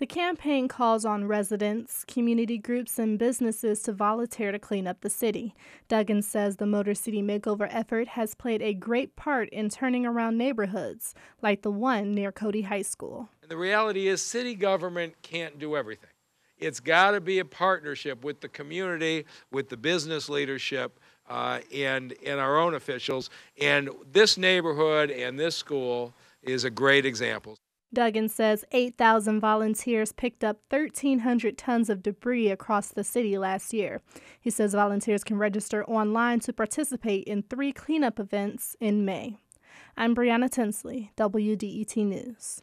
The campaign calls on residents, community groups, and businesses to volunteer to clean up the city. Duggan says the Motor City Makeover effort has played a great part in turning around neighborhoods, like the one near Cody High School. And the reality is, city government can't do everything. It's got to be a partnership with the community, with the business leadership, uh, and, and our own officials. And this neighborhood and this school is a great example. Duggan says 8,000 volunteers picked up 1,300 tons of debris across the city last year. He says volunteers can register online to participate in three cleanup events in May. I'm Brianna Tinsley, WDET News.